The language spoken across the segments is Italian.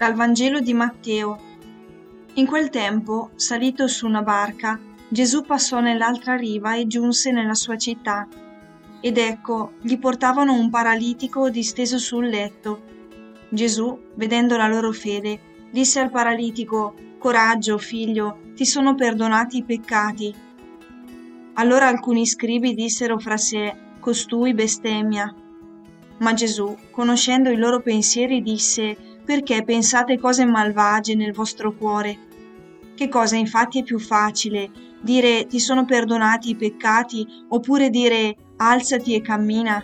Dal Vangelo di Matteo. In quel tempo, salito su una barca, Gesù passò nell'altra riva e giunse nella sua città. Ed ecco, gli portavano un paralitico disteso sul letto. Gesù, vedendo la loro fede, disse al paralitico, Coraggio, figlio, ti sono perdonati i peccati. Allora alcuni scribi dissero fra sé, Costui bestemmia. Ma Gesù, conoscendo i loro pensieri, disse, perché pensate cose malvagie nel vostro cuore? Che cosa infatti è più facile? Dire ti sono perdonati i peccati oppure dire alzati e cammina?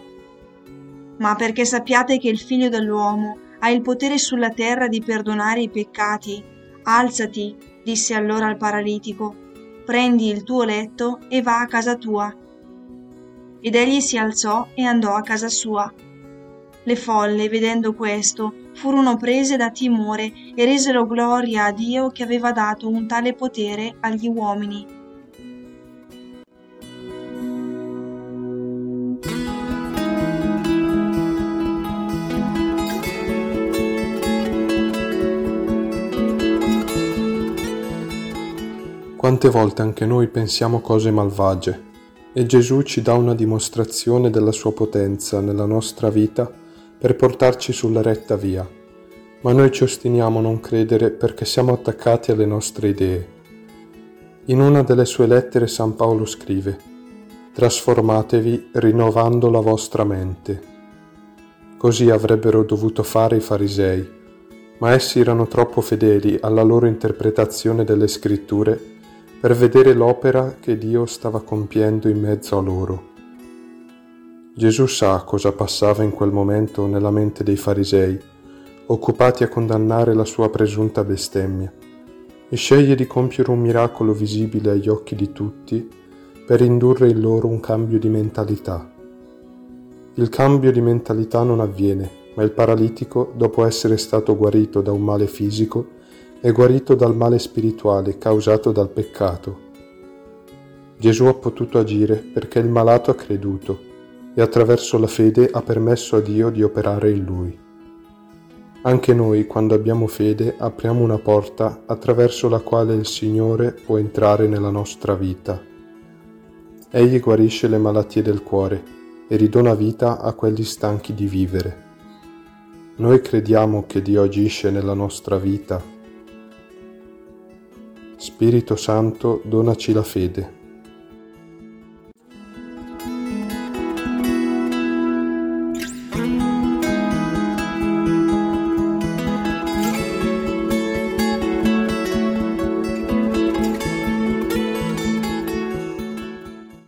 Ma perché sappiate che il figlio dell'uomo ha il potere sulla terra di perdonare i peccati. Alzati, disse allora al paralitico, prendi il tuo letto e va a casa tua. Ed egli si alzò e andò a casa sua. Le folle, vedendo questo, furono prese da timore e resero gloria a Dio che aveva dato un tale potere agli uomini. Quante volte anche noi pensiamo cose malvagie e Gesù ci dà una dimostrazione della sua potenza nella nostra vita per portarci sulla retta via, ma noi ci ostiniamo a non credere perché siamo attaccati alle nostre idee. In una delle sue lettere San Paolo scrive, Trasformatevi rinnovando la vostra mente. Così avrebbero dovuto fare i farisei, ma essi erano troppo fedeli alla loro interpretazione delle scritture per vedere l'opera che Dio stava compiendo in mezzo a loro. Gesù sa cosa passava in quel momento nella mente dei farisei, occupati a condannare la sua presunta bestemmia, e sceglie di compiere un miracolo visibile agli occhi di tutti per indurre in loro un cambio di mentalità. Il cambio di mentalità non avviene, ma il paralitico, dopo essere stato guarito da un male fisico, è guarito dal male spirituale causato dal peccato. Gesù ha potuto agire perché il malato ha creduto e attraverso la fede ha permesso a Dio di operare in lui. Anche noi, quando abbiamo fede, apriamo una porta attraverso la quale il Signore può entrare nella nostra vita. Egli guarisce le malattie del cuore e ridona vita a quelli stanchi di vivere. Noi crediamo che Dio agisce nella nostra vita. Spirito Santo, donaci la fede.